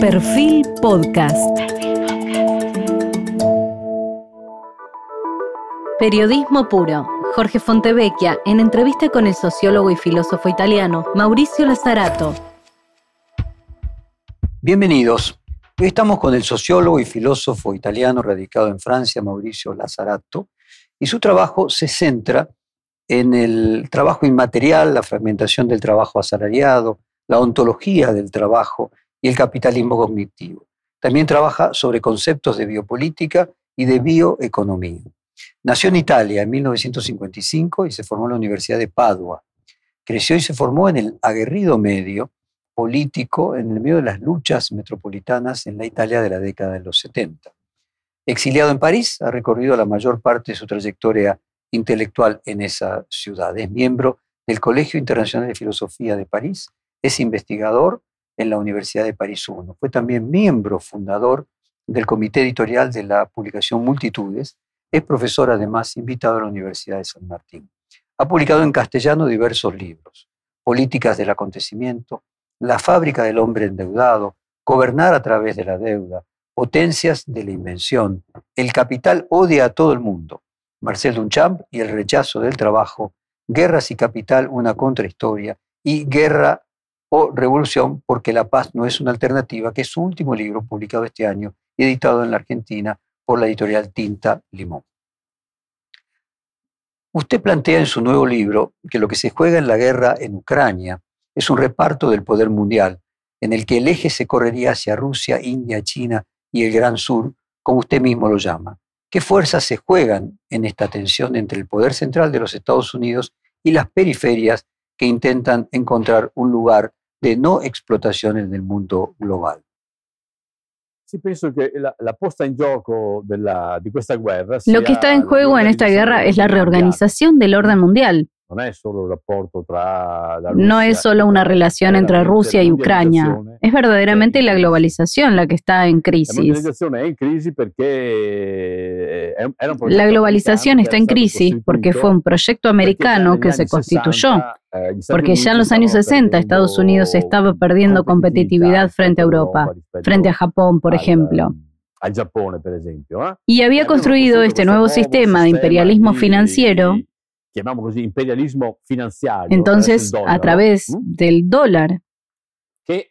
Perfil Podcast. Periodismo puro. Jorge Fontevecchia en entrevista con el sociólogo y filósofo italiano Mauricio Lazzarato. Bienvenidos. Hoy estamos con el sociólogo y filósofo italiano radicado en Francia, Mauricio Lazzarato, y su trabajo se centra en el trabajo inmaterial, la fragmentación del trabajo asalariado, la ontología del trabajo y el capitalismo cognitivo. También trabaja sobre conceptos de biopolítica y de bioeconomía. Nació en Italia en 1955 y se formó en la Universidad de Padua. Creció y se formó en el aguerrido medio político en el medio de las luchas metropolitanas en la Italia de la década de los 70. Exiliado en París, ha recorrido la mayor parte de su trayectoria intelectual en esa ciudad. Es miembro del Colegio Internacional de Filosofía de París, es investigador en la Universidad de París I. Fue también miembro fundador del comité editorial de la publicación Multitudes. Es profesor además invitado a la Universidad de San Martín. Ha publicado en castellano diversos libros. Políticas del acontecimiento, La fábrica del hombre endeudado, Gobernar a través de la deuda, Potencias de la invención, El capital odia a todo el mundo, Marcel Duchamp y el rechazo del trabajo, Guerras y capital, una contrahistoria y Guerra o Revolución porque la paz no es una alternativa, que es su último libro publicado este año y editado en la Argentina por la editorial Tinta Limón. Usted plantea en su nuevo libro que lo que se juega en la guerra en Ucrania es un reparto del poder mundial, en el que el eje se correría hacia Rusia, India, China y el Gran Sur, como usted mismo lo llama. ¿Qué fuerzas se juegan en esta tensión entre el poder central de los Estados Unidos y las periferias que intentan encontrar un lugar de no explotación en el mundo global. Lo que está en juego en esta guerra es la reorganización del orden mundial. No es solo una relación entre Rusia y Ucrania, es verdaderamente la globalización la que está en crisis. La globalización está en crisis porque fue un proyecto americano que se constituyó, porque ya en los años 60 Estados Unidos estaba perdiendo competitividad frente a Europa, frente a Japón, por ejemplo. Y había construido este nuevo sistema de imperialismo financiero entonces, a través del dólar, que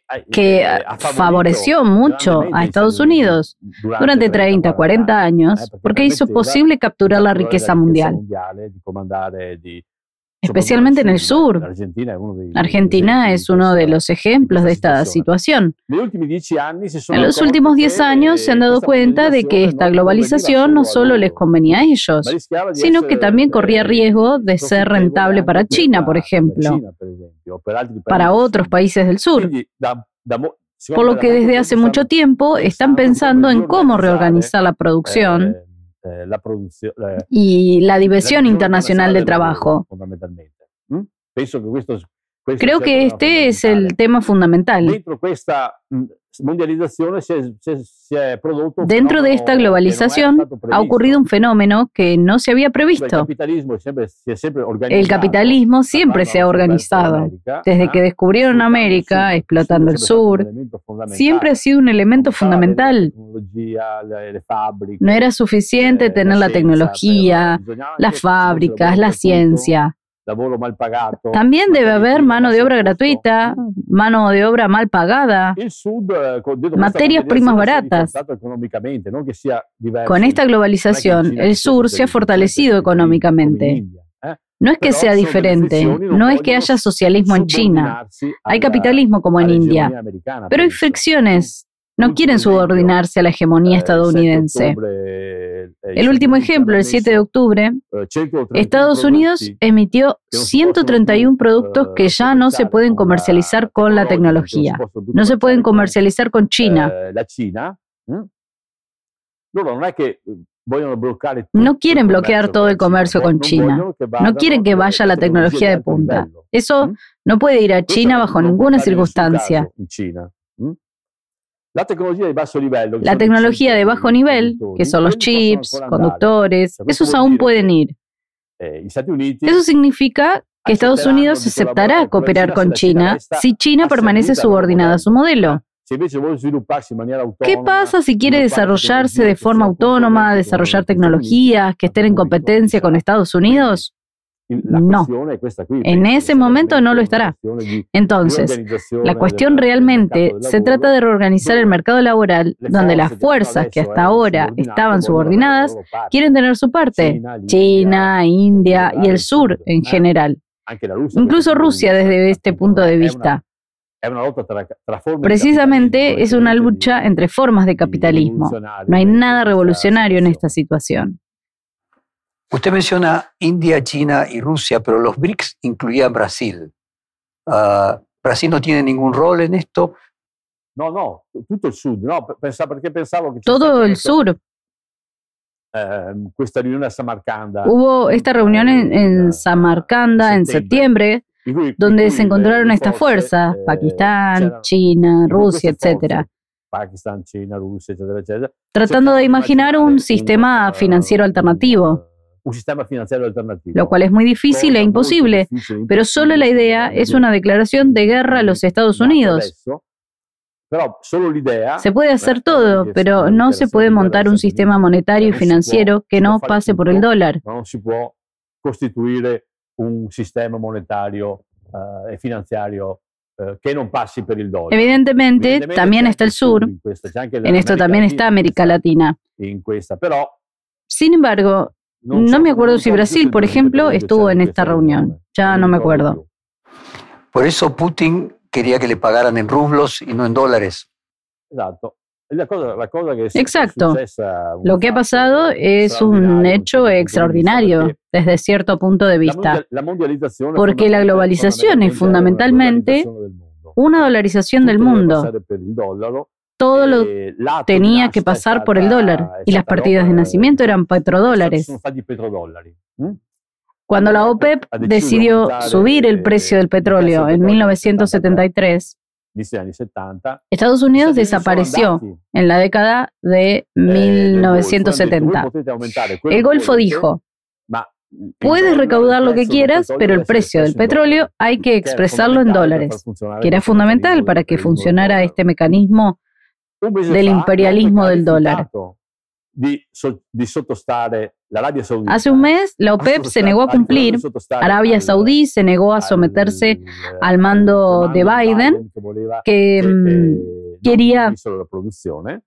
eh, eh, favoreció mucho a Estados Unidos durante 30, 40 años, porque hizo posible capturar la riqueza mundial especialmente en el sur. Argentina es uno de los ejemplos de esta situación. En los últimos 10 años se han dado cuenta de que esta globalización no solo les convenía a ellos, sino que también corría riesgo de ser rentable para China, por ejemplo, para otros países del sur. Por lo que desde hace mucho tiempo están pensando en cómo reorganizar la producción eh, la producción y la diversión internacional del trabajo. Creo que este es el tema fundamental. Dentro de esta globalización ha ocurrido un fenómeno que no se había previsto. El capitalismo siempre se ha organizado. Desde que descubrieron América, explotando el sur, siempre ha sido un elemento fundamental. No era suficiente eh, tener la tecnología, las fábricas, la ciencia. También debe haber mano de obra gratuita, mano de obra mal pagada, eh, materias primas baratas. Con esta globalización, el sur se ha fortalecido económicamente. Eh. No es que sea diferente, no es que haya socialismo en China, hay capitalismo como en India, pero hay fricciones no quieren subordinarse a la hegemonía eh, estadounidense. El último ejemplo, el 7 de octubre, Estados Unidos emitió 131 productos que ya no se pueden comercializar con la tecnología. No se pueden comercializar con China. No quieren bloquear todo el comercio con China. No quieren que vaya la tecnología de punta. Eso no puede ir a China bajo ninguna circunstancia. La tecnología de bajo nivel, que son los chips, conductores, esos aún pueden ir. Eh, Eso significa que Estados Unidos aceptará cooperar con China si China permanece subordinada a su modelo. ¿Qué pasa si quiere desarrollarse de forma autónoma, desarrollar tecnologías que estén en competencia con Estados Unidos? No, en ese momento no lo estará. Entonces, la cuestión realmente se trata de reorganizar el mercado laboral donde las fuerzas que hasta ahora estaban subordinadas quieren tener su parte, China, India y el sur en general. Incluso Rusia desde este punto de vista. Precisamente es una lucha entre formas de capitalismo. No hay nada revolucionario en esta situación. Usted menciona India, China y Rusia, pero los BRICS incluían Brasil. Ah, ¿Brasil no tiene ningún rol en esto? No, no, todo el sur. No, porque pensaba que todo el sur. Ehm, esta reunión Samarcanda. Hubo esta reunión en, Samarcanda en septiembre, donde se encontraron estas fuerzas, eh, Pakistán, China, Rusia, etcétera. Pakistán, China, Rusia, etcétera, etcétera. Tratando de imaginar un sistema financiero alternativo un sistema financiero alternativo. Lo cual es muy difícil e imposible, pero solo la idea es una declaración de guerra a los Estados Unidos. Se puede hacer todo, pero no se puede montar un sistema monetario y financiero que no pase por el dólar. No se puede constituir un sistema monetario y eh, financiero eh, que no pase por el dólar. Evidentemente, también está el sur. En esto también está América Latina. Sin embargo, no, me acuerdo si Brasil, por ejemplo, estuvo en esta reunión. Ya no me acuerdo. Por eso Putin quería que le pagaran en rublos y no en dólares. Exacto. Lo que ha pasado es un hecho extraordinario desde cierto punto de vista. Porque la globalización es fundamentalmente una dolarización del mundo todo lo eh, tenía que pasar por el dólar y las partidas de nacimiento eran petrodólares. Cuando la OPEP decidió subir el precio del petróleo en 1973, Estados Unidos desapareció en la década de 1970. Eh, el Golfo dijo, puedes recaudar lo que quieras, pero el precio del petróleo hay que expresarlo en dólares, que era fundamental para que funcionara este mecanismo del imperialismo del dólar. Hace un mes, la OPEP se negó a cumplir, Arabia Saudí se negó a someterse eh, al mando de Biden, que mm, quería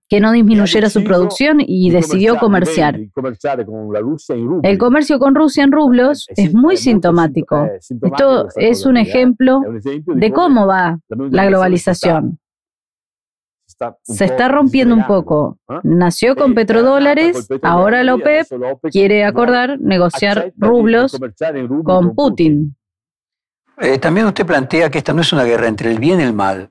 que no disminuyera su producción y decidió comerciar. El comercio con Rusia en rublos es muy sintomático. Esto es un ejemplo de cómo va la globalización se está rompiendo un poco. Nació con petrodólares, ahora la OPEP quiere acordar negociar rublos con Putin. Eh, también usted plantea que esta no es una guerra entre el bien y el mal,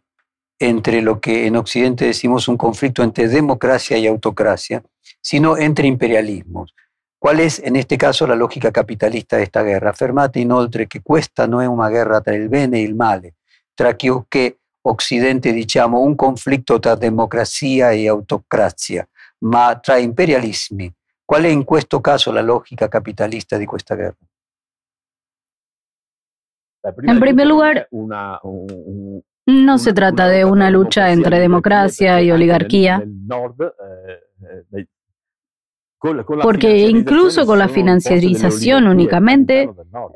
entre lo que en Occidente decimos un conflicto entre democracia y autocracia, sino entre imperialismos. ¿Cuál es, en este caso, la lógica capitalista de esta guerra? Affermate inoltre que cuesta no es una guerra entre el bene y el male, tra que Occidente diciamo un conflitto tra democrazia e autocrazia, ma tra imperialismi. ¿Cuál es en questo caso la lógica capitalista de esta guerra? En primer lugar, no se trata de una lucha entre democracia y oligarquía, porque incluso con la financiarización únicamente,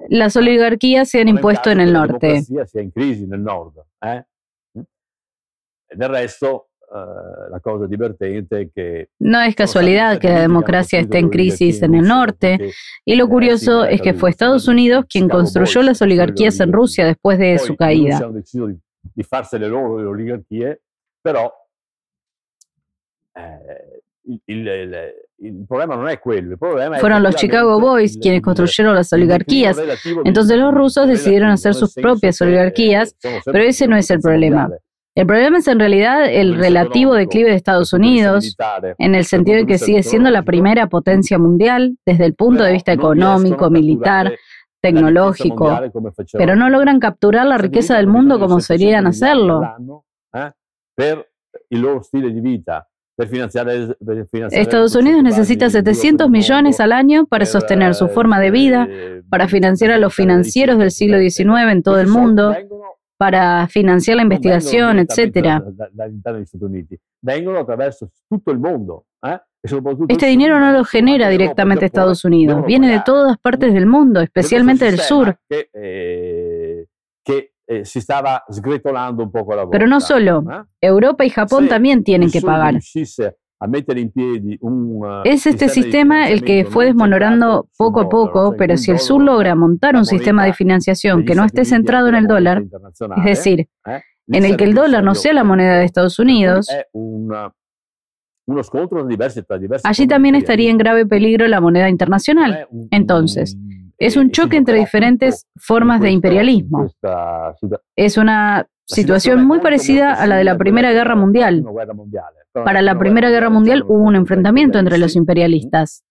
las oligarquías se han impuesto en el norte. Del resto, eh, la cosa divertente es que... No es casualidad que la democracia esté en crisis en el norte, y lo curioso es que fue Estados Unidos quien construyó las oligarquías en Rusia después de su caída. El problema no es quello. Fueron los Chicago Boys quienes construyeron las oligarquías. Entonces los rusos decidieron hacer sus propias oligarquías, pero ese no es el problema. El problema es en realidad el relativo declive de Estados Unidos, en el sentido de que sigue siendo la primera potencia mundial desde el punto de vista económico, militar, tecnológico, pero no logran capturar la riqueza del mundo como serían hacerlo. Estados Unidos necesita 700 millones al año para sostener su forma de vida, para financiar a los financieros del siglo XIX en todo el mundo, para financiar la investigación, etcétera. ¿eh? Este dinero no lo genera directamente Estados Unidos, viene de todas partes del mundo, especialmente del sur. Eh, eh, Pero no solo, Europa y Japón también tienen que pagar. Uh, es este sistema el que fue desmonorando poco a poco, pero si el sur logra montar un sistema de financiación que no esté centrado en el dólar, es decir, ¿eh? en el que el dólar no sea la moneda de Estados Unidos, allí también estaría en grave peligro la moneda internacional. Entonces, es un choque entre diferentes formas de imperialismo. Es una situación muy parecida a la de la Primera Guerra Mundial. Para la Primera Guerra Mundial hubo un enfrentamiento entre los imperialistas.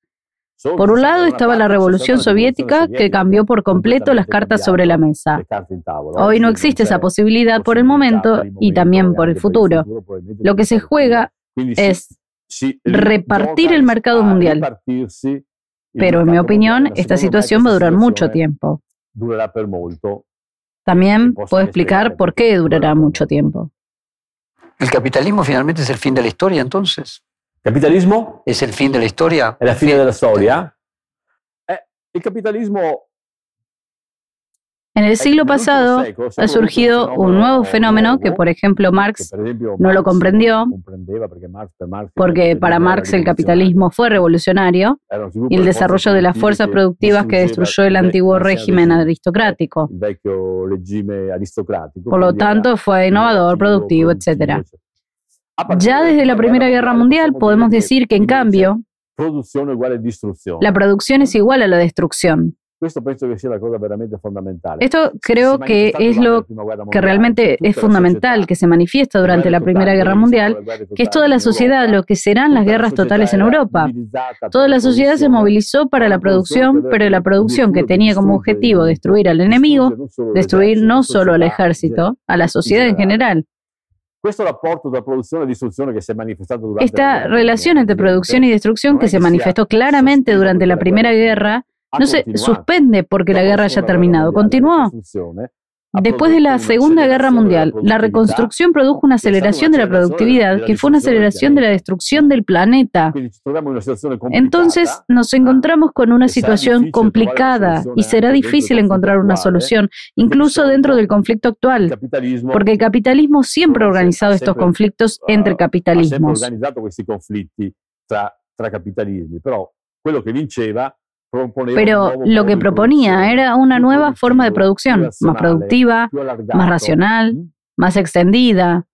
Por un lado estaba la Revolución Soviética que cambió por completo las cartas sobre la mesa. Hoy no existe esa posibilidad por el momento y también por el futuro. Lo que se juega es repartir el mercado mundial. Pero en mi opinión, esta situación va a durar mucho tiempo. También puedo explicar por qué durará mucho tiempo. ¿El capitalismo finalmente es el fin de la historia entonces? ¿Capitalismo? ¿Es el fin de la historia? ¿Es el fin de la historia? Eh, el capitalismo en el siglo pasado ha surgido un nuevo fenómeno que, por ejemplo, Marx no lo comprendió, porque para Marx el capitalismo fue revolucionario y el desarrollo de las fuerzas productivas que destruyó el antiguo régimen aristocrático. Por lo tanto, fue innovador, productivo, etc. Ya desde la Primera Guerra Mundial podemos decir que, en cambio, la producción es igual a la destrucción. Esto creo que es lo que realmente es fundamental, que se manifiesta durante la Primera Guerra Mundial, que es toda la sociedad, lo que serán las guerras totales en Europa. Toda la sociedad se movilizó para la producción, pero la producción que tenía como objetivo destruir al enemigo, destruir no solo al ejército, a la sociedad en general. Esta relación entre producción y destrucción que se manifestó claramente durante la Primera Guerra no se suspende porque la guerra haya terminado, continuó. Después de la Segunda Guerra Mundial, la reconstrucción produjo una aceleración de la productividad que fue una aceleración de la destrucción del planeta. Entonces nos encontramos con una situación complicada y será difícil encontrar una solución, incluso dentro del conflicto actual, porque el capitalismo siempre ha organizado estos conflictos entre capitalismos. Pero lo que proponía era una nueva forma de producción, más productiva, más racional, más extendida.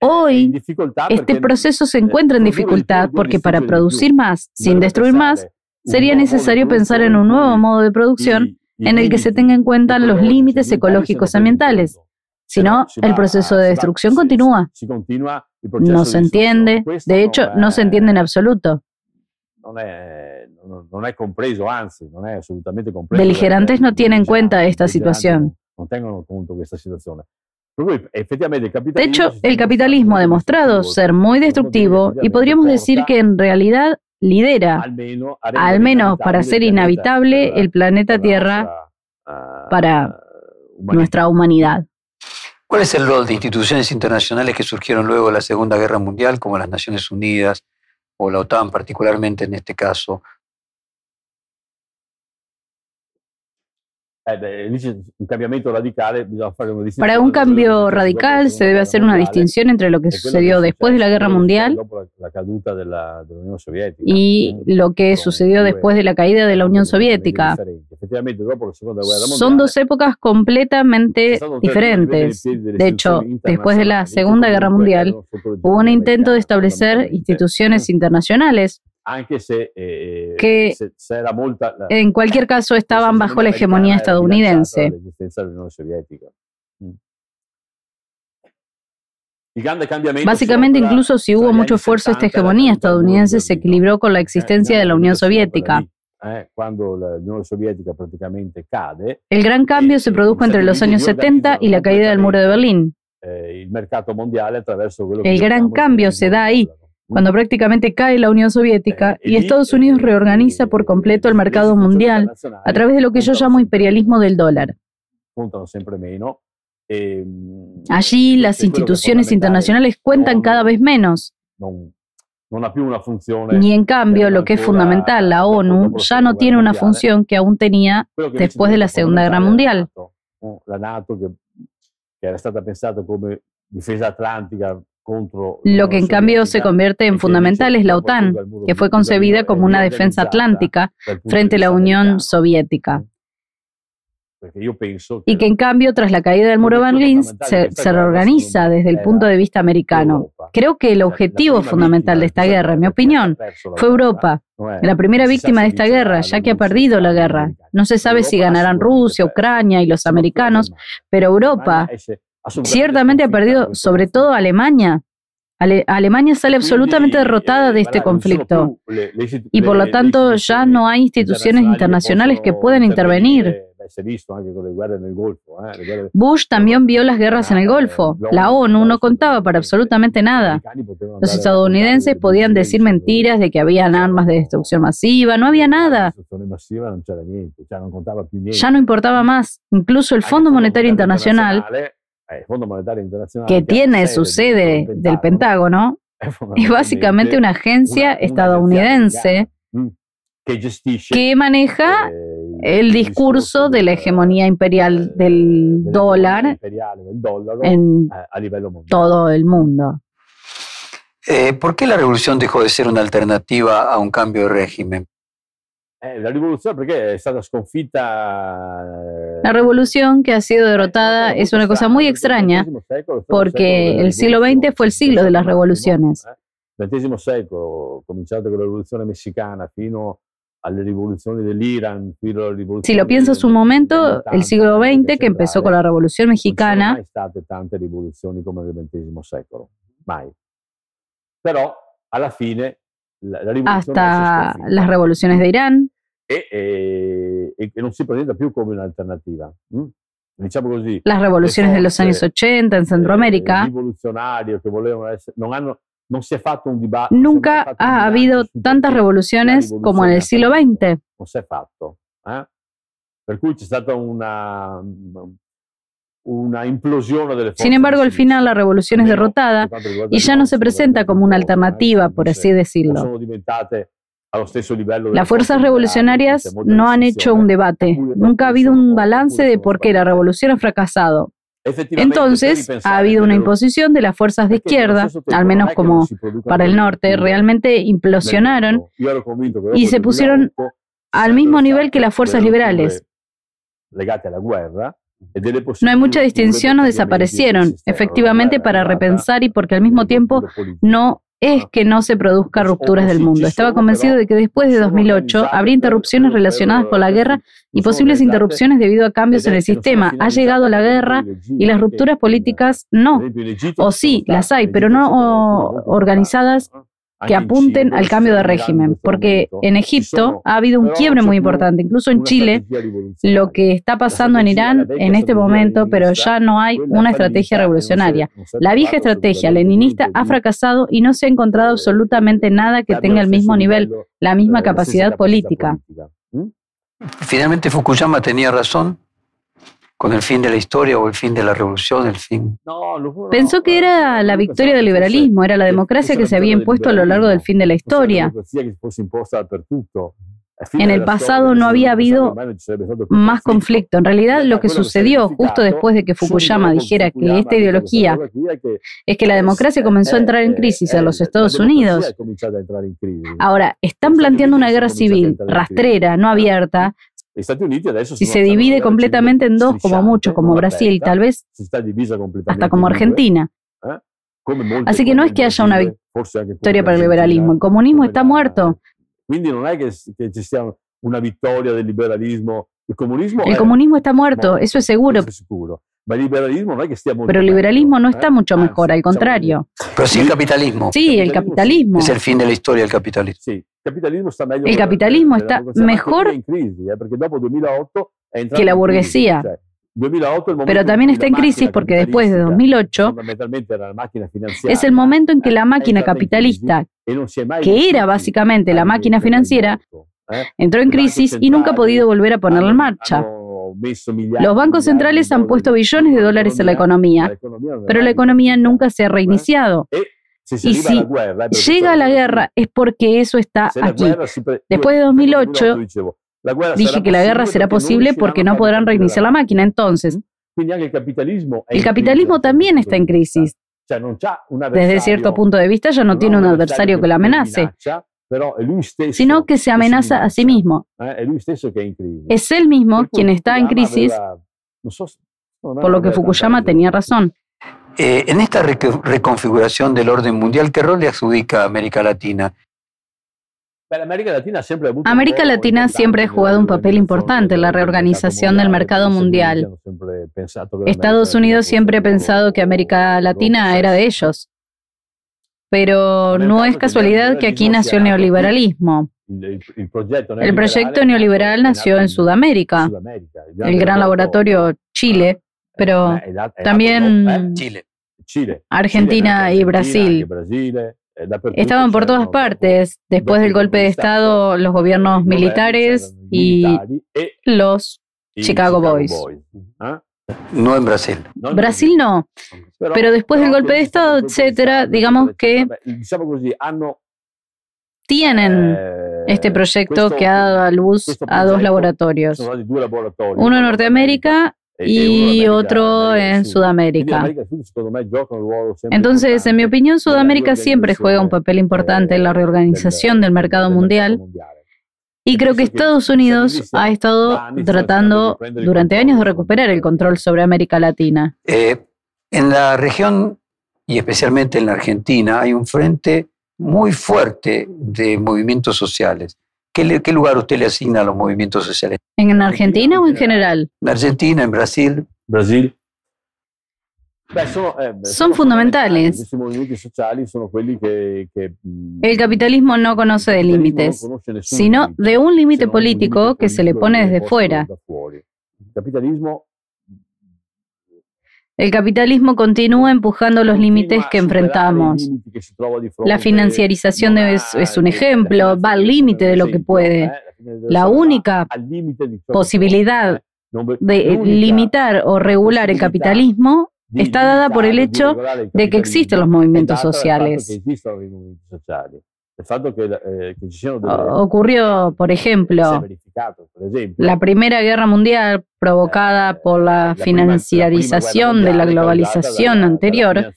Hoy, este proceso se encuentra en dificultad porque para producir más sin destruir más, sería necesario pensar en un nuevo modo de producción en el que se tengan en cuenta los límites ecológicos ambientales. Si no, el proceso de destrucción continúa. No se entiende, de hecho, no se entiende en absoluto. Beligerantes no tienen en cuenta esta situación. De hecho, el capitalismo ha demostrado ser muy destructivo y podríamos decir que en realidad lidera, al menos para hacer inhabitable el planeta Tierra para nuestra humanidad. ¿Cuál es el rol de instituciones internacionales que surgieron luego de la Segunda Guerra Mundial, como las Naciones Unidas, o la OTAN particularmente en este caso, Eh, Para un cambio radical se debe hacer una distinción entre lo que sucedió después de la Guerra Mundial y lo que sucedió después de la caída de la Unión Soviética. Son dos épocas completamente diferentes. De hecho, después de la Segunda Guerra Mundial hubo un intento de establecer instituciones internacionales eh, que en cualquier caso estaban bajo la hegemonía estadounidense. Básicamente, incluso si hubo mucho esfuerzo, esta hegemonía estadounidense se equilibró con la existencia de la Unión Soviética. Eh, El gran cambio se produjo entre los años 70 y la caída del muro de Berlín. Eh, El gran cambio se da ahí, cuando prácticamente cae la Unión Soviética y Estados Unidos reorganiza por completo el mercado mundial a través de lo que yo llamo imperialismo del dólar. Ehm, Allí las instituciones internacionales cuentan cada vez menos. Y en cambio, lo que es fundamental, la ONU, ya no tiene una función que aún tenía después de la Segunda Guerra Mundial. La NATO, que, era stata pensata come difesa atlántica lo que en cambio se convierte en fundamental es la OTAN, que fue concebida como una defensa atlántica frente a la Unión Soviética. Y que en cambio, tras la caída del muro de Berlín, se, reorganiza desde el punto de vista americano. Creo que el objetivo fundamental de esta guerra, en mi opinión, fue Europa, la primera víctima de esta guerra, ya que ha perdido la guerra. No se sabe si ganarán Rusia, Ucrania y los americanos, pero Europa ciertamente ha perdido, sobre todo Alemania. Alemania sale absolutamente derrotada de este conflicto y por lo tanto ya no hay instituciones internacionales que puedan intervenir. Bush también vio las guerras en el Golfo. La ONU no contaba para absolutamente nada. Los estadounidenses podían decir mentiras de que habían armas de destrucción masiva, no había nada. Ya no importaba más. Incluso el Fondo Monetario Internacional eh, que tiene su sede del Pentágono, es básicamente una agencia estadounidense mm, que maneja el discurso de la hegemonía imperial eh, del dólar en todo el mundo. Eh, ¿Por qué la revolución dejó de ser una alternativa a un cambio de régimen? Eh, la revolución, porque es La revolución que ha sido derrotada es una cosa muy extraña, porque el siglo XX fue el siglo de las revoluciones. El XX secolo, cominciato con la revolución mexicana fino alle rivoluzioni dell'Iran, Si lo pienso su momento, el siglo XX, que empezó con la Revolución Mexicana. Però alla fine la, la hasta las revoluciones de Irán. E, e, e, non si presenta più come un'alternativa. Hm? Diciamo così. Las revoluciones de los años 80 en Centroamérica. Eh, rivoluzionari che volevano essere, non hanno Nunca ha habido tantas revoluciones como en el siglo XX. Non si è fatto. Eh? Per cui c'è stata una, una Sin embargo, al final la revolución es derrotada y ya no se presenta como una alternativa, por así decirlo. Las fuerzas revolucionarias no han hecho un debate. Nunca ha habido un balance de por qué la revolución ha fracasado. Entonces, ha habido una imposición de las fuerzas de izquierda, al menos como para el norte, realmente implosionaron y se pusieron al mismo nivel que las fuerzas liberales. No hay mucha distinción o desaparecieron, efectivamente para repensar y porque al mismo tiempo no es que no se produzca rupturas del mundo. Estaba convencido de que después de 2008 habría interrupciones relacionadas con la guerra y posibles interrupciones debido a cambios en el sistema. Ha llegado la guerra y las rupturas políticas no. O sí, las hay, pero no organizadas que apunten al cambio de régimen, porque en Egipto ha habido un quiebre muy importante, incluso en Chile, lo que está pasando en Irán en este momento, pero ya no hay una estrategia revolucionaria. La vieja estrategia leninista ha fracasado y no se ha encontrado absolutamente nada que tenga el mismo nivel, la misma capacidad política. Finalmente Fukuyama tenía razón con el fin de la historia o el fin de la revolución, el fin. Pensó que era la victoria del liberalismo, era la democracia que se había impuesto a lo largo del fin de la historia. En el pasado no había habido más conflicto. En realidad lo que sucedió justo después de que Fukuyama dijera que esta ideología es que la democracia comenzó a entrar en crisis en los Estados Unidos. Ahora, están planteando una guerra civil rastrera, no abierta, si se divide completamente en dos, como mucho, como Brasil, tal vez hasta como Argentina. ¿eh? Así que no es que haya una victoria para el liberalismo. El comunismo está muerto. El comunismo está muerto, eso es seguro. Pero el liberalismo no está ¿eh? mucho mejor, al contrario. Pero sí el capitalismo. Sí, el capitalismo. Es el fin de la historia del capitalismo. Sí. El capitalismo está mejor eh, que la burguesía. Pero también está en crisis porque después de 2008 es el momento en que la máquina capitalista, que era básicamente la máquina financiera, ¿eh? entró en crisis y nunca ha podido volver a ponerla en marcha. Los bancos centrales han puesto billones de dólares en la economía, pero la economía nunca se ha reiniciado. Y si llega la guerra es porque eso está aquí. Después de 2008, dije que la guerra será posible porque no podrán reiniciar la máquina. Entonces, el capitalismo también está en crisis. Desde cierto punto de vista ya no tiene un adversario que la amenace, sino que se amenaza a sí mismo. Eh, es él mismo quien está en crisis, por lo que Fukuyama tenía razón. Eh, en esta reconfiguración del orden mundial, ¿qué rol le adjudica a América Latina? América Latina siempre, ha jugado un papel importante en la reorganización del mercado mundial. Estados Unidos siempre ha pensado que América Latina era de ellos. Pero no es casualidad que aquí nació el neoliberalismo. El proyecto neoliberal nació en Sudamérica, el gran laboratorio Chile, pero también Argentina y Brasil. Estaban por todas partes. Después del golpe de Estado, los gobiernos militares y los Chicago Boys. No en Brasil. Brasil no. Pero después del golpe de Estado, etcétera, digamos que tienen este proyecto que ha dado a luz a dos laboratorios. Uno en Norteamérica y otro en Sudamérica. Entonces, en mi opinión, Sudamérica siempre juega un papel importante en la reorganización del mercado mundial. Y creo que Estados Unidos ha estado tratando durante años de recuperar el control sobre América Latina. Eh, en la región y especialmente en la Argentina hay un frente muy fuerte de movimientos sociales. ¿Qué, lugar usted le asigna a los movimientos sociales? ¿En Argentina o en general? En Argentina, en Brasil. Brasil. Son fundamentales. El capitalismo no conoce de límites, sino de un límite político que se le pone desde fuera. El capitalismo el capitalismo continúa empujando los límites que enfrentamos. La financiarización es, un ejemplo, va al límite de lo que puede. La única posibilidad de limitar o regular el capitalismo está dada por el hecho de que existen los movimientos sociales. Eh, ocurrió, por ejemplo, la Primera Guerra Mundial provocada eh, por la financiarización de la globalización anterior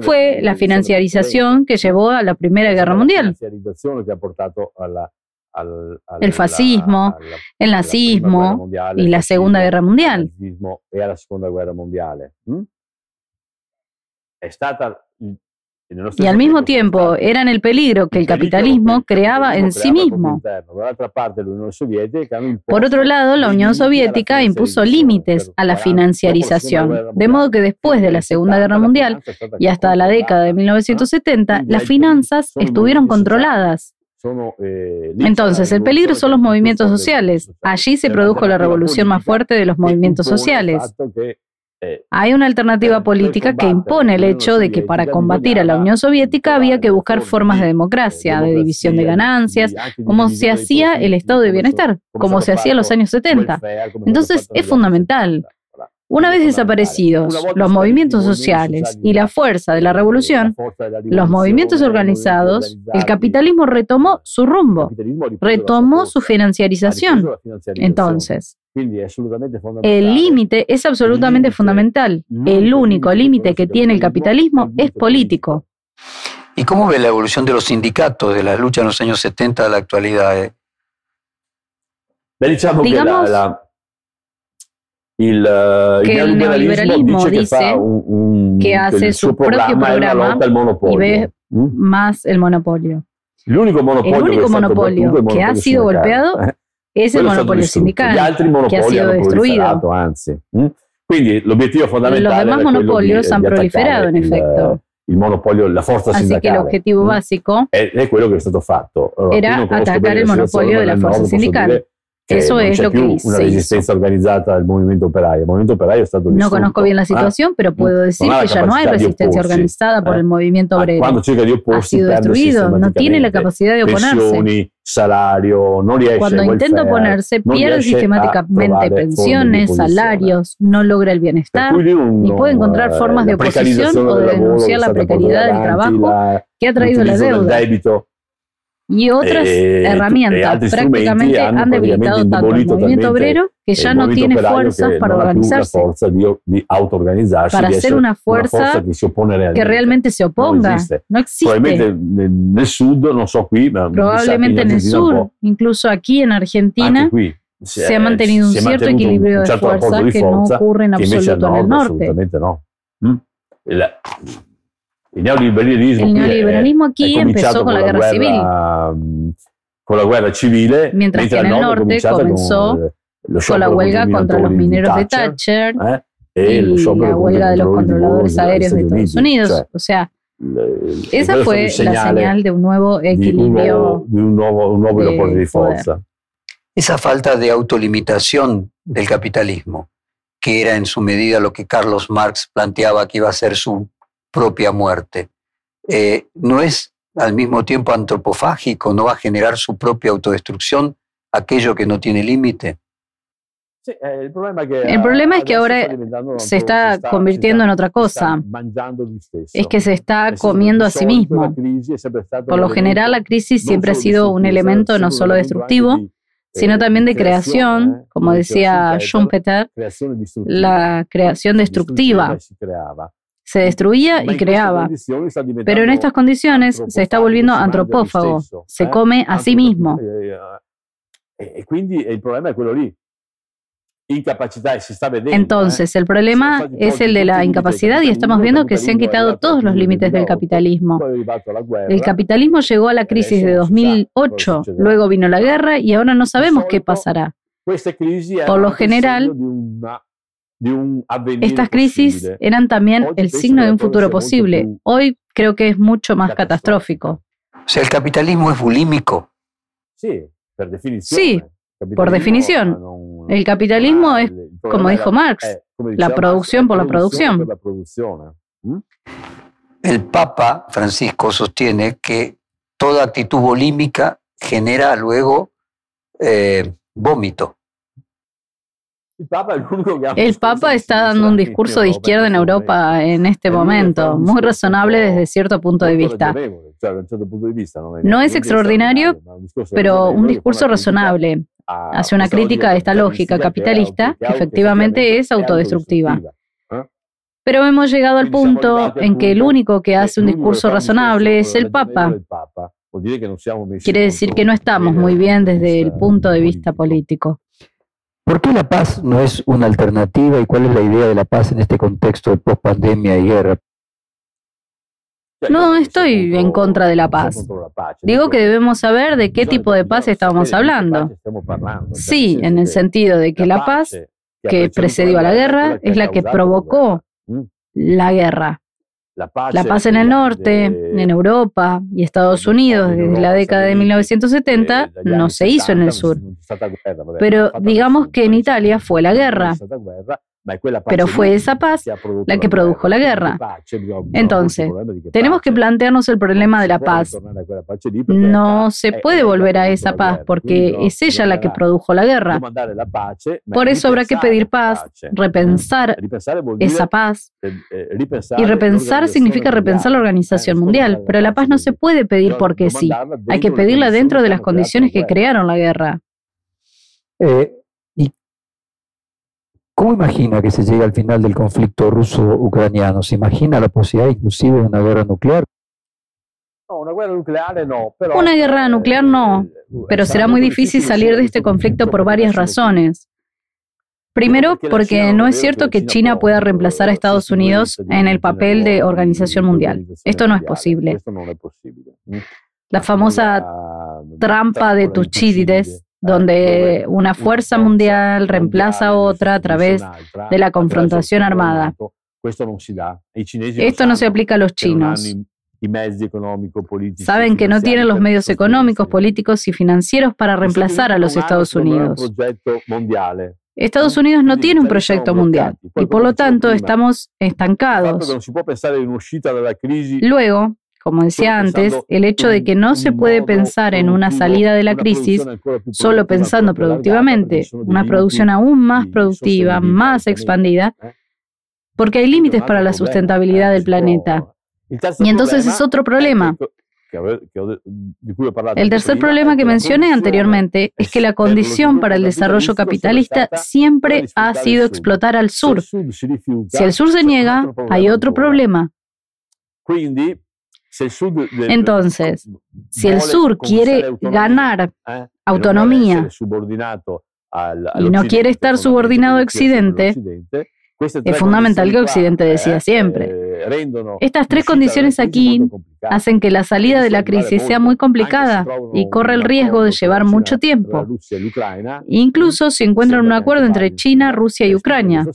fue la financiarización que llevó a la Primera Guerra Mundial. El fascismo, el nazismo y la Segunda Guerra Mundial. Y al mismo tiempo eran el peligro que el capitalismo creaba en sí mismo. Por otro lado, la Unión Soviética impuso límites a la financiarización, de modo que después de la Segunda Guerra Mundial y hasta la década de 1970, las finanzas estuvieron controladas. Entonces, el peligro son los movimientos sociales. Allí se produjo la revolución más fuerte de los movimientos sociales. Hay una alternativa política que impone el hecho de que para combatir a la Unión Soviética había que buscar formas de democracia, de división de ganancias, como se hacía el estado de bienestar, como se hacía en los años 70. Entonces es fundamental. Una vez desaparecidos los movimientos sociales y la fuerza de la revolución, los movimientos organizados, el capitalismo retomó su rumbo, retomó su financiarización. Entonces, el límite es absolutamente fundamental. El único límite que tiene el capitalismo es político. ¿Y cómo ve la evolución de los sindicatos de la lucha en los años 70 a la actualidad? Eh? Digamos el, que el neoliberalismo dice, que, hace su, propio programa y ve más el monopolio. El único monopolio, que ha sido golpeado eh? es el monopolio sindical, que ha sido destruido. Los demás monopolios han proliferado, en efecto. Il monopolio, la forza Así que el objetivo mm, básico è, è quello che è stato fatto. era atacar el monopolio de la fuerza sindical. Eso es lo que una resistencia organizada del movimiento operario. El movimiento operario está No conozco bien la situación, pero puedo decir que ya no hay resistencia organizada por el movimiento obrero. Cuando cerca opporsi, ha sido destruido, no tiene la capacidad de oponerse. salario, no riesce Cuando intenta oponerse, pierde sistemáticamente pensiones, salarios, no logra el bienestar, ni puede encontrar formas de oposición o de denunciar la precariedad del trabajo que ha traído la deuda y otras eh, herramientas prácticamente han debilitado tanto el movimiento obrero que ya no tiene fuerzas para organizarse, para ser una fuerza, que, realmente se oponga. No, existe. Probablemente en el sur, no so qui, Probablemente en el sur, incluso aquí en Argentina, se ha mantenido un cierto equilibrio de fuerza que no ocurre en absoluto en el norte. No. ¿Mm? El neoliberalismo, aquí empezó con la guerra, civil. Mm, con la guerra civil. Mientras que en el norte comenzó con, la huelga contra los mineros de Thatcher, ¿eh? y la huelga de los controladores aéreos de Estados Unidos. o sea, esa fue la señal de un nuevo equilibrio. De un nuevo, un nuevo de, de fuerza. Esa falta de autolimitación del capitalismo, que era en su medida lo que Carlos Marx planteaba que iba a ser su propia muerte. Eh, ¿No es al mismo tiempo antropofágico? ¿No va a generar su propia autodestrucción aquello que no tiene límite? Eh, el problema, es que ahora se está convirtiendo en otra cosa. Es que se está comiendo a sí mismo. Por lo general, la crisis siempre ha sido un elemento no solo destructivo, sino también de creación, como decía Schumpeter, la creación destructiva se destruía y creaba. Pero en estas condiciones se está volviendo antropófago, se come a sí mismo. Entonces, el problema es el de la incapacidad y estamos viendo que se han quitado todos los límites del capitalismo. El capitalismo llegó a la crisis de 2008, luego vino la guerra y ahora no sabemos qué pasará. Por lo general, estas crisis eran también el signo de un futuro posible. Hoy creo que es mucho más catastrófico. O sea, el capitalismo es bulímico. Sí, por definición. Sí, por definición. El capitalismo es, como dijo Marx, la producción por la producción. El Papa Francisco sostiene que toda actitud bulímica genera luego eh, vómito. El Papa está dando un discurso de izquierda en Europa en este momento, muy razonable desde cierto punto de vista. No es extraordinario, pero un discurso razonable. Hace una crítica a esta lógica capitalista que efectivamente es autodestructiva. Pero hemos llegado al punto en que el único que hace un discurso razonable es el Papa. Quiere decir que no estamos muy bien desde el punto de vista político. ¿Por qué la paz no es una alternativa y cuál es la idea de la paz en este contexto de post-pandemia y guerra? No estoy en contra de la paz. Digo que debemos saber de qué tipo de paz estamos hablando. Sí, en el sentido de que la paz que precedió a la guerra es la que provocó la guerra. La paz en el norte, en Europa y Estados Unidos desde la década de 1970 no se hizo en el sur. Pero digamos que en Italia fue la guerra. Pero fue esa paz la que produjo la guerra. Entonces, tenemos que plantearnos el problema de la paz. No se puede volver a esa paz porque es ella la que produjo la guerra. Por eso habrá que pedir paz, repensar esa paz. Y repensar significa repensar la organización mundial, pero la paz no se puede pedir porque sí. Hay que pedirla dentro de las condiciones que crearon la guerra. Eh, ¿Cómo imagina que se llega al final del conflicto ruso-ucraniano? ¿Se imagina la posibilidad inclusive de una guerra nuclear? No, una guerra nuclear no. Pero, una guerra nuclear no, pero será muy difícil salir de este conflicto por varias razones. Primero, porque no es cierto que China pueda reemplazar a Estados Unidos en el papel de organización mundial. Esto no es posible. La famosa trampa de Tucídides donde una fuerza mundial reemplaza a otra a través de la confrontación armada. Esto no se aplica a los chinos. Saben que no tienen los medios económicos, políticos y financieros para reemplazar a los Estados Unidos. Estados Unidos no tiene un proyecto mundial y por lo tanto estamos estancados. Luego, como decía antes, el hecho de que no se puede pensar en una salida de la crisis solo pensando productivamente, una producción aún más productiva, más expandida, porque hay límites para la sustentabilidad del planeta. Y entonces es otro problema. El tercer problema que mencioné anteriormente es que la condición para el desarrollo capitalista siempre ha sido explotar al sur. Si el sur se niega, hay otro problema. Entonces, si el sur quiere ganar eh, autonomía y no quiere estar subordinado a Occidente, es fundamental que Occidente decida siempre. Eh, Estas tres condiciones aquí hacen que la salida de la crisis sea muy complicada y corre el riesgo de llevar mucho tiempo. Incluso si encuentran un acuerdo entre China, Rusia y Ucrania.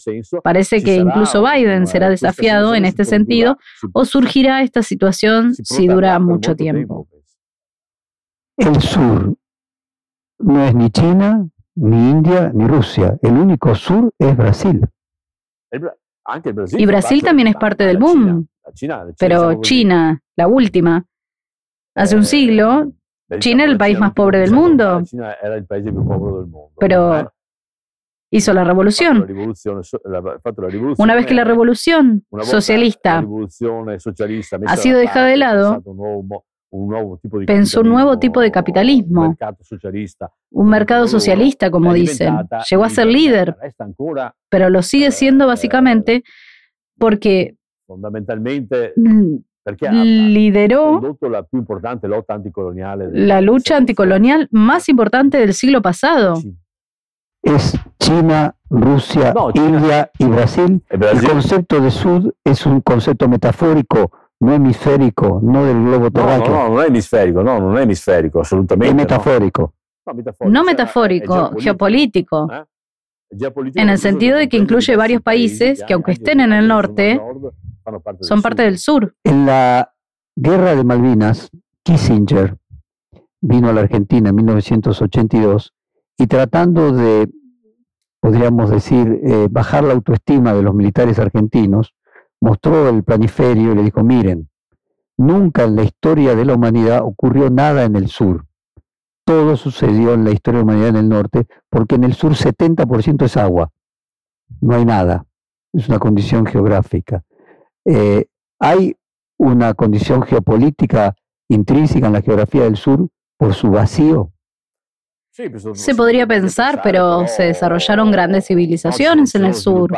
Parece que incluso Biden será desafiado en este sentido o surgirá esta situación si dura mucho tiempo. El sur no es ni China, ni India, ni Rusia. El único sur es Brasil. Y Brasil también es parte del boom. Pero China, la última, hace un eh, siglo, China era el país más pobre del mundo. Pero hizo la revolución. Una vez que la revolución socialista ha sido dejada de lado, pensó un nuevo tipo de capitalismo, un mercado socialista, como dicen. Llegó a ser líder, pero lo sigue siendo básicamente porque lideró la lucha anticolonial más importante del siglo pasado. Es China, Rusia, India y Brasil. El concepto de Sud es un concepto metafórico no hemisférico, no del globo terráqueo. No, no, no es hemisférico, no, no es hemisférico, absolutamente. Es metafórico. No, metafórico, geopolítico. ¿Eh? En el sentido de que incluye varios países que, aunque estén en el norte, son parte del sur. En la guerra de Malvinas, Kissinger vino a la Argentina en 1982 y tratando de, podríamos decir, eh, bajar la autoestima de los militares argentinos, mostró el planiferio y le dijo, miren, nunca en la historia de la humanidad ocurrió nada en el sur. Todo sucedió en la historia de la humanidad en el norte, porque en el sur 70% es agua. No hay nada. Es una condición geográfica. Eh, hay una condición geopolítica intrínseca en la geografía del sur por su vacío. Pues, se podría pensar, pero se desarrollaron grandes civilizaciones en el sur,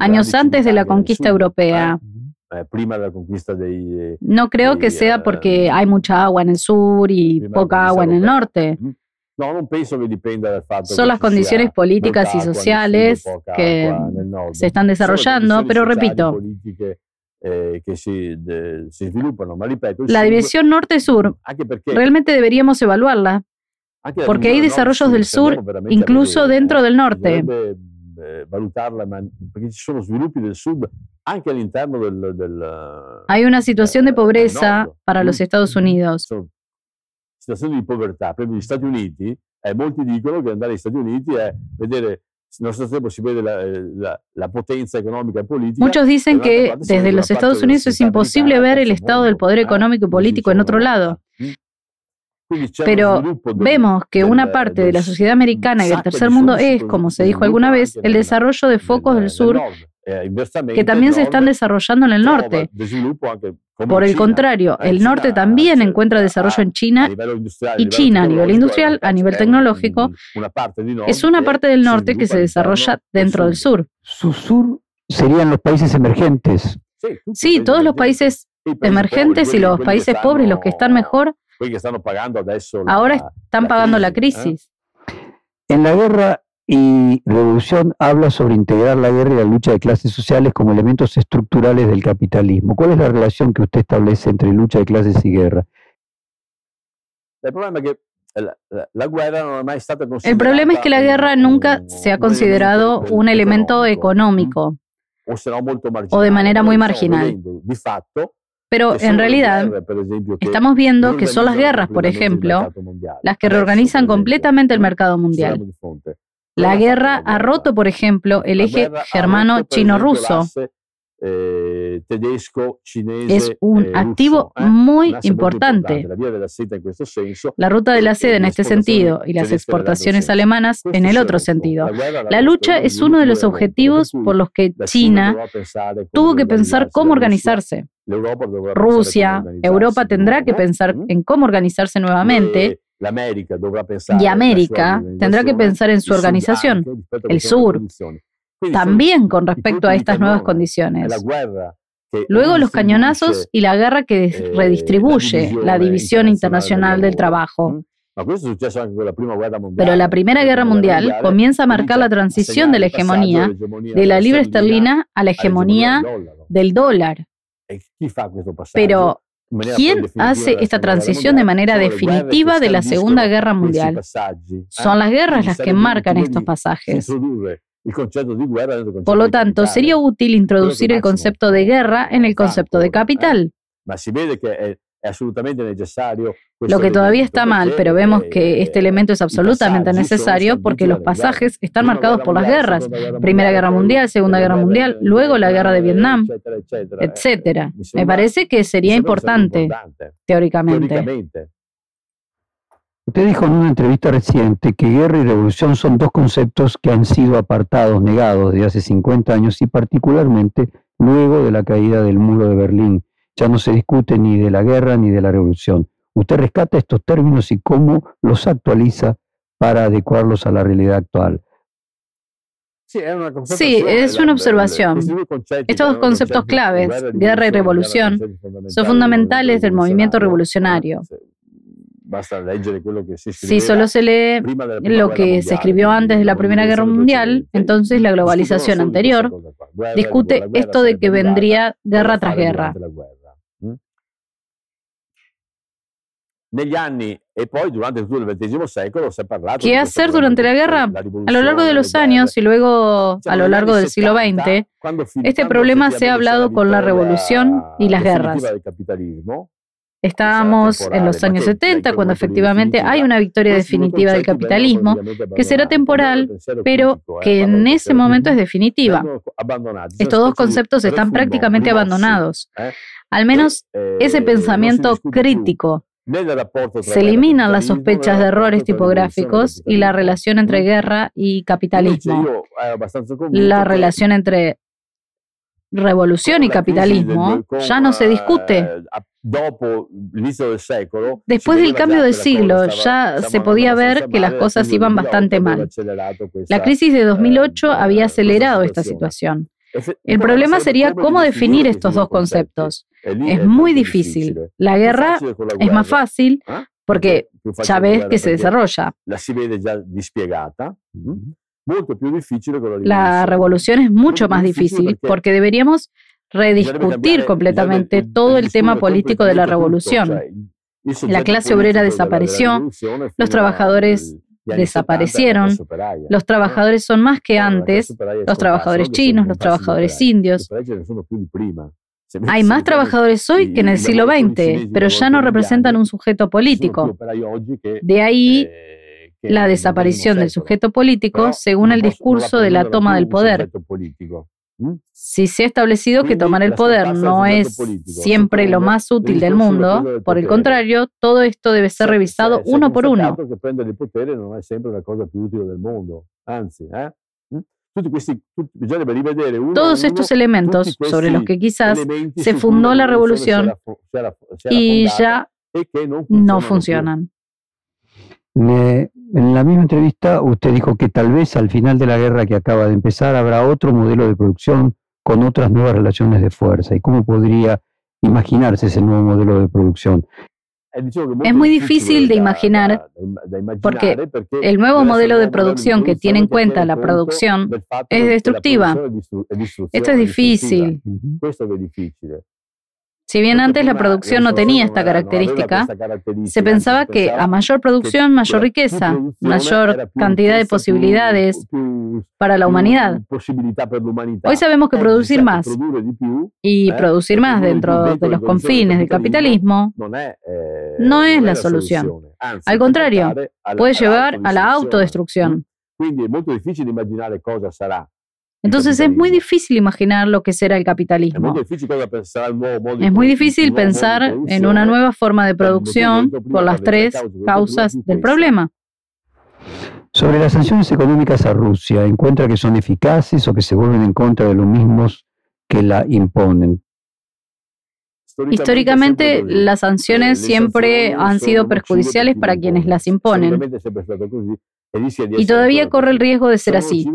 años antes de la conquista europea. No creo que sea porque hay mucha agua en el sur y poca agua en el norte. Son las condiciones políticas y sociales que se están desarrollando, pero repito, la división norte-sur realmente deberíamos evaluarla porque hay desarrollos del sur incluso dentro del norte. Hay una situación de pobreza para los Estados Unidos. Situación de molti dicono che andare agli Stati Uniti è vedere Muchos dicen que desde los Estados Unidos es imposible ver el estado del poder económico y político en otro lado. Pero vemos que una parte de la sociedad americana y del tercer mundo es, como se dijo alguna vez, el desarrollo de focos del sur que también se están desarrollando en el norte. Por el contrario, el norte también encuentra desarrollo en China y China a nivel industrial, a nivel tecnológico, es una parte del norte que se desarrolla dentro del sur. Su sur serían los países emergentes. Sí, todos los países emergentes y los países pobres, los que están mejor, Ahora están pagando la crisis. En la guerra y revolución habla sobre integrar la guerra y la lucha de clases sociales como elementos estructurales del capitalismo. ¿Cuál es la relación que usted establece entre lucha de clases y guerra? El problema es que la guerra nunca se ha considerado un elemento económico o de manera muy marginal. Pero en realidad estamos viendo que son las guerras, por ejemplo, las que reorganizan completamente el mercado mundial. La guerra ha roto, por ejemplo, el eje germano-chino-ruso. Eh, es un eh, activo muy importante. La ruta de la seda en este sentido y las exportaciones alemanas en el otro sentido. La lucha es uno de los objetivos por los que China tuvo que pensar cómo organizarse. Rusia, Europa tendrá que pensar en cómo organizarse nuevamente. Y América tendrá que pensar en su organización, el sur, también con respecto a estas nuevas condiciones. Luego los cañonazos y la guerra que eh, redistribuye la división internacional del trabajo. Pero la Primera Guerra Mundial comienza a marcar la transición de la hegemonía de la libra esterlina a la hegemonía del dólar. Pero, ¿quién hace esta transición de manera definitiva de la Segunda Guerra Mundial? Son las guerras las que marcan estos pasajes. Por lo tanto, sería útil introducir el concepto de guerra en el concepto de capital. Lo que todavía está mal, pero vemos que este elemento es absolutamente necesario porque los pasajes están marcados por las guerras. Primera Guerra Mundial, Segunda Guerra Mundial, luego la Guerra de Vietnam, etc. Me parece que sería importante, teóricamente. Usted dijo en una entrevista reciente que guerra y revolución son dos conceptos que han sido apartados, negados desde hace 50 años y particularmente luego de la caída del muro de Berlín. Ya no se discute ni de la guerra ni de la revolución. Usted rescata estos términos y cómo los actualiza para adecuarlos a la realidad actual. Sí, es una observación. Estos dos conceptos claves, guerra y revolución, son fundamentales del movimiento revolucionario. Si solo se lee lo que se escribió antes de la Primera Guerra Mundial, entonces la globalización anterior discute esto de que vendría guerra tras guerra. ¿Qué hacer durante la guerra? A lo largo de los años y luego a lo largo del siglo XX, este problema se ha hablado con la revolución y las guerras. Estábamos en los años 70, cuando efectivamente hay una victoria definitiva del capitalismo, que será temporal, pero que en ese momento es definitiva. Estos dos conceptos están prácticamente abandonados. Al menos ese pensamiento crítico. Se eliminan las sospechas de errores tipográficos y la relación entre guerra y capitalismo. La relación entre revolución y capitalismo ya no se discute. Después del cambio de siglo ya se podía ver que las cosas iban bastante mal. La crisis de 2008 había acelerado esta situación. El problema sería cómo definir estos dos conceptos. Es muy difícil. La guerra es más fácil porque ya ves que se desarrolla. La revolución es mucho más difícil porque deberíamos rediscutir completamente todo el tema político de la revolución. La clase obrera desapareció, los trabajadores desaparecieron, los trabajadores son más que antes, los trabajadores chinos, los trabajadores indios. Hay más trabajadores hoy que en el siglo XX, pero ya no representan un sujeto político. De ahí eh, la desaparición del sujeto político según el discurso de la toma del poder. ¿Mm? Si se ha establecido que tomar el poder no es siempre lo más útil del mundo, por el contrario, todo esto debe ser revisado uno por uno. Todos estos elementos sobre los que quizás se fundó la revolución y ya no funcionan en la misma entrevista usted dijo que tal vez al final de la guerra que acaba de empezar habrá otro modelo de producción con otras nuevas relaciones de fuerza. ¿Y cómo podría imaginarse ese nuevo modelo de producción? Es muy difícil de imaginar porque el nuevo modelo de producción que tiene en cuenta la producción es destructiva. Esto es difícil. Si bien antes la producción no tenía esta característica, se pensaba que a mayor producción, mayor riqueza, mayor cantidad de posibilidades para la humanidad. Hoy sabemos que producir más y producir más dentro de los confines del capitalismo no es la solución. Al contrario, puede llevar a la autodestrucción. Entonces es muy difícil imaginar lo que será el capitalismo. Es muy difícil pensar en una nueva forma de producción por las tres causas del problema. Sobre las sanciones económicas a Rusia, ¿encuentra que son eficaces o que se vuelven en contra de los mismos que la imponen? Históricamente, las sanciones siempre han sido perjudiciales para quienes las imponen. Y todavía corre el riesgo de ser así.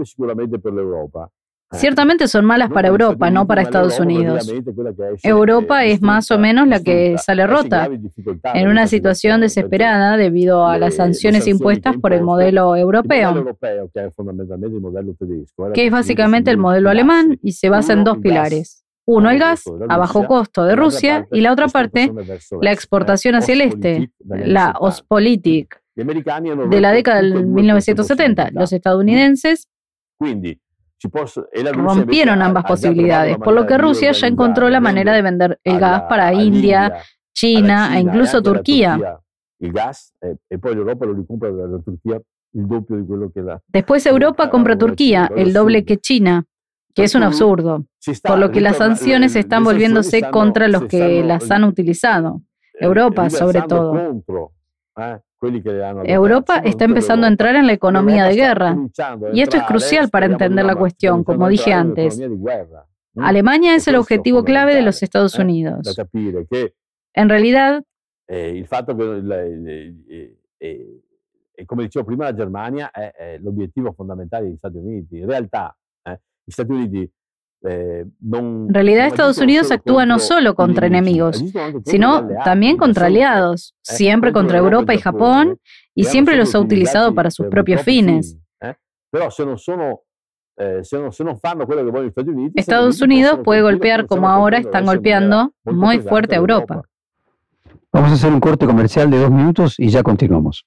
Ciertamente son malas para Europa, no para Estados Unidos. Europa es más o menos la que sale rota, en una situación desesperada debido a las sanciones impuestas por el modelo europeo, que es básicamente el modelo alemán y se basa en dos pilares. Uno, el gas a bajo costo de Rusia y la otra parte, la exportación hacia el este, la Ostpolitik, de la década del 1970. Los estadounidenses rompieron ambas posibilidades, por lo que Rusia ya encontró la manera de vender el gas para India, China e incluso Turquía. Después Europa compra Turquía, el doble que China, que es un absurdo, por lo que las sanciones están volviéndose contra los que las han utilizado, eh, Europa sobre todo. Europa está empezando a entrar en la economía de guerra. Y esto es crucial para entender la cuestión, como dije antes. Alemania es el objetivo clave de los Estados Unidos. En realidad, fatto che, come dicevo prima, la Germania è, l'obiettivo fondamentale degli Stati Uniti. In realtà, gli Stati Uniti eh, en realidad Estados Unidos actúa no solo contra enemigos, sino también contra aliados, eh, siempre contra Europa y Japón, y siempre los ha utilizado para sus propios fines. Estados Unidos puede golpear como ahora están golpeando muy fuerte a Europa. Vamos a hacer un corte comercial de dos minutos y ya continuamos.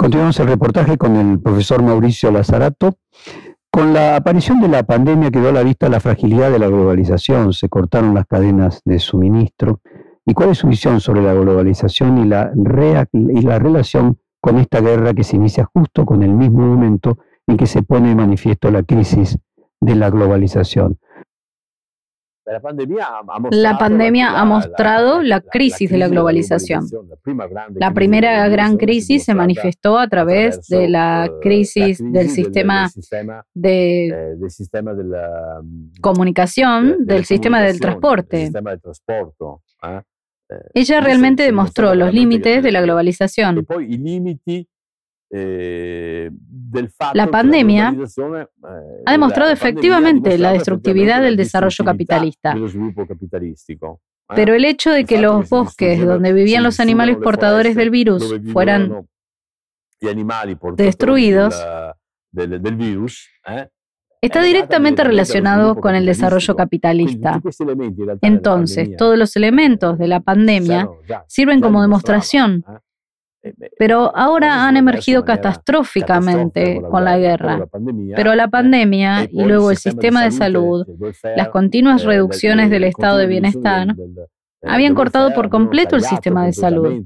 Continuamos el reportaje con el profesor Mauricio Lazarato. Con la aparición de la pandemia quedó a la vista la fragilidad de la globalización, se cortaron las cadenas de suministro. ¿Y cuál es su visión sobre la globalización y la, y la relación con esta guerra que se inicia justo con el mismo momento en que se pone de manifiesto la crisis de la globalización? La pandemia ha mostrado la crisis de la globalización. La primera gran crisis se manifestó a través de la crisis del sistema de comunicación, del sistema del transporte. Ella realmente demostró los límites de la globalización. Eh, la pandemia eh, ha demostrado efectivamente la destructividad del desarrollo capitalista. Pero el hecho de que los bosques donde vivían los animales portadores del virus fueran destruidos eh, está directamente relacionado con el desarrollo capitalista. Entonces, todos los elementos de la pandemia sirven como demostración eh, pero ahora han emergido catastróficamente con la guerra. Pero la pandemia y luego el sistema de salud, las continuas reducciones del estado de bienestar, habían cortado por completo el sistema de salud.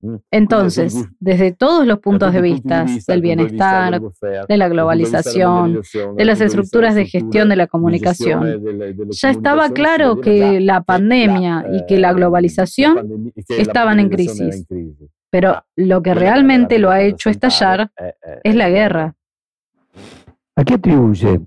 Mm. Entonces, desde todos los puntos de vista, del bienestar, de la globalización, de las estructuras de gestión de la comunicación, ya estaba claro que la pandemia y que la globalización estaban en crisis. Pero ah, lo que realmente lo ha hecho estallar eh, eh, es la guerra. ¿A qué atribuye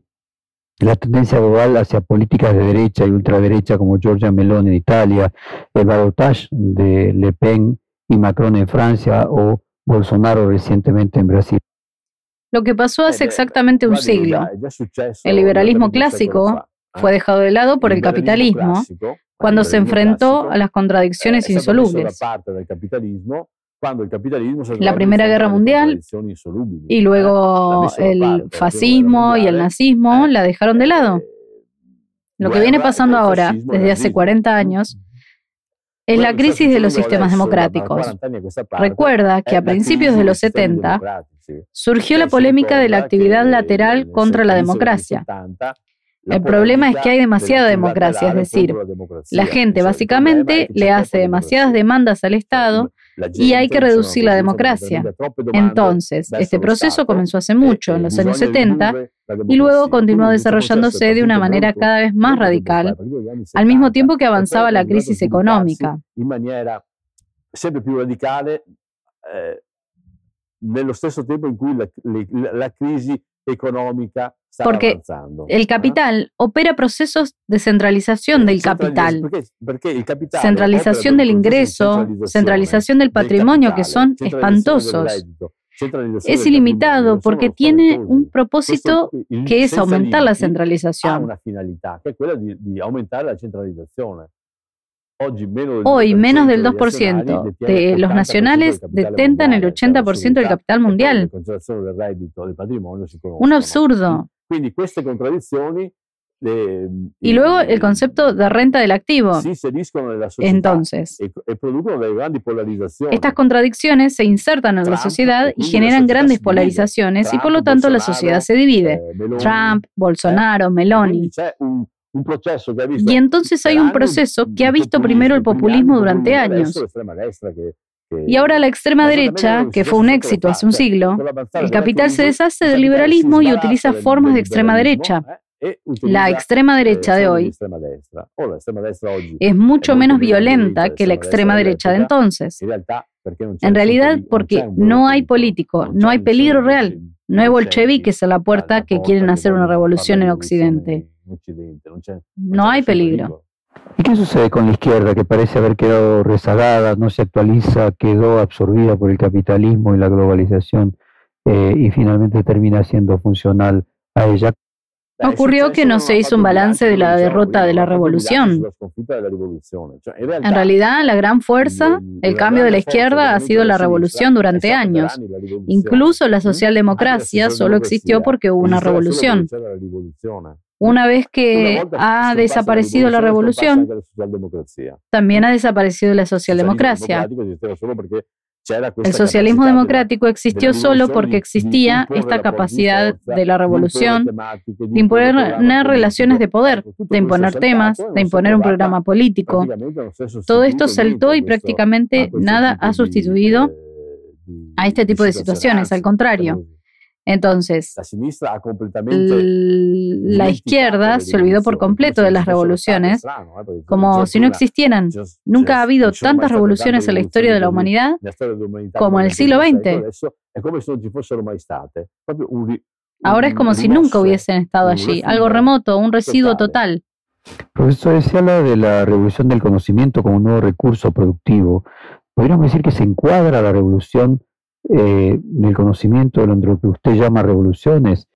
la tendencia global hacia políticas de derecha y ultraderecha como Giorgia Meloni en Italia, el balotage de Le Pen y Macron en Francia o Bolsonaro recientemente en Brasil. lo que pasó hace exactamente un siglo. El liberalismo clásico fue dejado de lado por el capitalismo cuando se enfrentó a las contradicciones insolubles. La Primera Guerra Mundial y luego el fascismo y el nazismo la dejaron de lado. Lo que viene pasando ahora, desde hace 40 años, es la crisis de los sistemas democráticos. Recuerda que a principios de los 70 surgió la polémica de la actividad lateral contra la democracia. El problema es que hay demasiada democracia, es decir, la gente básicamente le hace demasiadas demandas al Estado y hay que reducir la democracia. Entonces, este proceso comenzó hace mucho, en los años 70, y luego continuó desarrollándose de una manera cada vez más radical, al mismo tiempo que avanzaba la crisis económica. sempre più radicale eh, nello stesso tempo in cui la, la crisi porque el capital opera procesos de centralización del capital, centralización del ingreso, centralización del patrimonio que son espantosos. Es ilimitado porque tiene un propósito que es aumentar la centralización. Hoy, menos del 2% de los nacionales detentan el 80% del capital mundial. Un absurdo. Y luego el concepto de renta del activo. Entonces, e, e estas contradicciones se insertan en la sociedad y generan grandes polarizaciones y por lo tanto la sociedad se divide. Eh, Trump, Bolsonaro, eh, Meloni. Y entonces hay un proceso que ha visto primero el populismo durante años. Y ahora la extrema derecha, que fue un éxito hace un siglo, el capital se deshace del liberalismo y utiliza formas de extrema derecha. La extrema derecha de hoy es mucho menos violenta que la extrema derecha de entonces. En realidad, porque no hay político, no hay peligro real, no hay bolcheviques a la puerta que quieren hacer una revolución en Occidente. No hay peligro. ¿Y qué sucede con la izquierda que parece haber quedado rezagada, no se actualiza, quedó absorbida por el capitalismo y la globalización eh, y finalmente termina siendo funcional a ella? Ocurrió que no se hizo un balance de la derrota de la revolución. En realidad, la gran fuerza, el cambio de la izquierda ha sido la revolución durante años. Incluso la socialdemocracia solo existió porque hubo una revolución. Una vez que ha desaparecido la revolución, también ha desaparecido la socialdemocracia. El socialismo democrático existió solo porque existía esta capacidad de la revolución de imponer relaciones de poder, de imponer temas, de imponer un programa político. Todo esto saltó y prácticamente nada ha sustituido a este tipo de situaciones, al contrario. Entonces, la izquierda se olvidó por completo de las revoluciones, ¿eh? como si no existieran. Nunca ha habido tantas revoluciones en la historia de la humanidad como en el siglo XX. Ahora es como si nunca hubiesen estado allí, algo remoto, un residuo total. Profesor, se habla de la revolución del conocimiento como un nuevo recurso productivo. ¿Podríamos decir que se encuadra la revolución eh, el conocimiento de lo que usted llama revoluciones.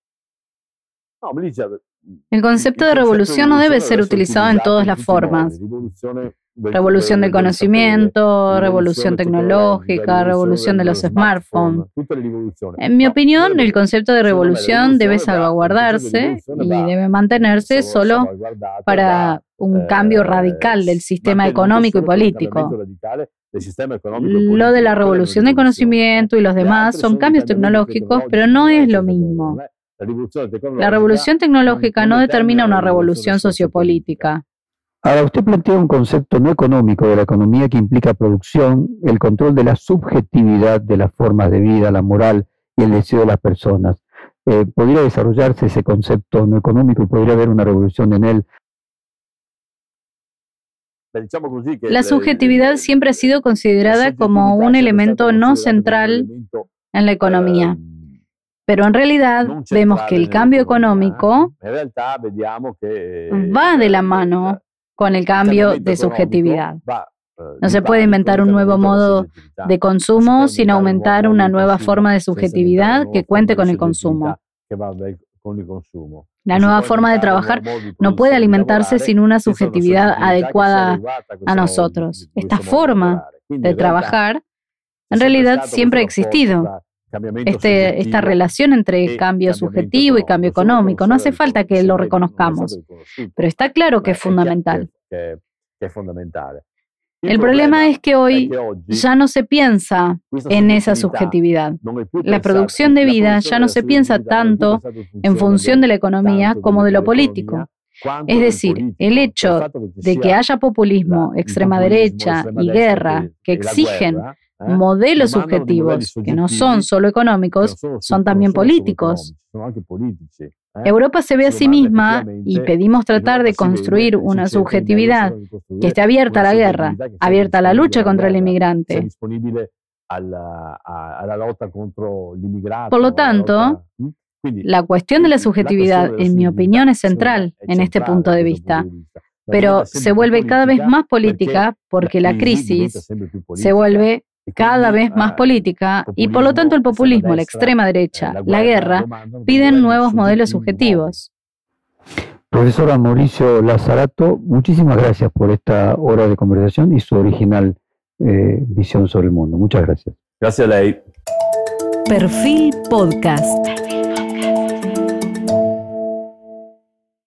El concepto de revolución no debe ser utilizado en todas las formas. Revolución del conocimiento, revolución tecnológica, revolución de los smartphones. En mi opinión, el concepto de revolución debe salvaguardarse y debe mantenerse solo para un cambio eh, radical del sistema económico y político. Lo de la revolución del conocimiento y los demás son cambios tecnológicos, pero no es lo mismo. La revolución tecnológica no determina una revolución sociopolítica. Ahora, usted plantea un concepto no económico de la economía que implica producción, el control de la subjetividad de las formas de vida, la moral y el deseo de las personas. Eh, ¿Podría desarrollarse ese concepto no económico y podría haber una revolución en él la subjetividad siempre ha sido considerada como un elemento no central en la economía. Ehm, Pero en realidad vemos que el cambio económico va de la mano con el cambio de subjetividad. No se puede inventar un nuevo modo de consumo sin aumentar una nueva forma de subjetividad que cuente con el consumo. La nueva forma de trabajar no puede alimentarse sin una subjetividad adecuada a nosotros. Esta forma de trabajar en realidad siempre ha existido. Este, esta relación entre cambio subjetivo y cambio económico. No hace falta que lo reconozcamos, pero está claro que es fundamental. El problema es que hoy ya no se piensa en esa subjetividad. La producción de vida ya no se piensa tanto en función de la economía como de lo político. Es decir, el hecho de que haya populismo, extrema derecha y guerra que exigen ¿eh? modelos subjetivos que no son solo económicos, son también políticos. ¿Eh? Europa se ve a sí misma y pedimos tratar de construir una subjetividad que esté abierta a la guerra, abierta a la lucha contra el inmigrante. Por lo tanto, la cuestión de la subjetividad, en mi opinión, es central en este punto de vista. pero se vuelve cada vez más política porque la crisis se vuelve cada vez más política y por lo tanto el populismo, la extrema derecha, la guerra, piden nuevos modelos subjetivos. Profesora Mauricio Lazarato, muchísimas gracias por esta hora de conversación y su original eh, visión sobre el mundo. Muchas gracias. Gracias, Ley. Perfil Podcast.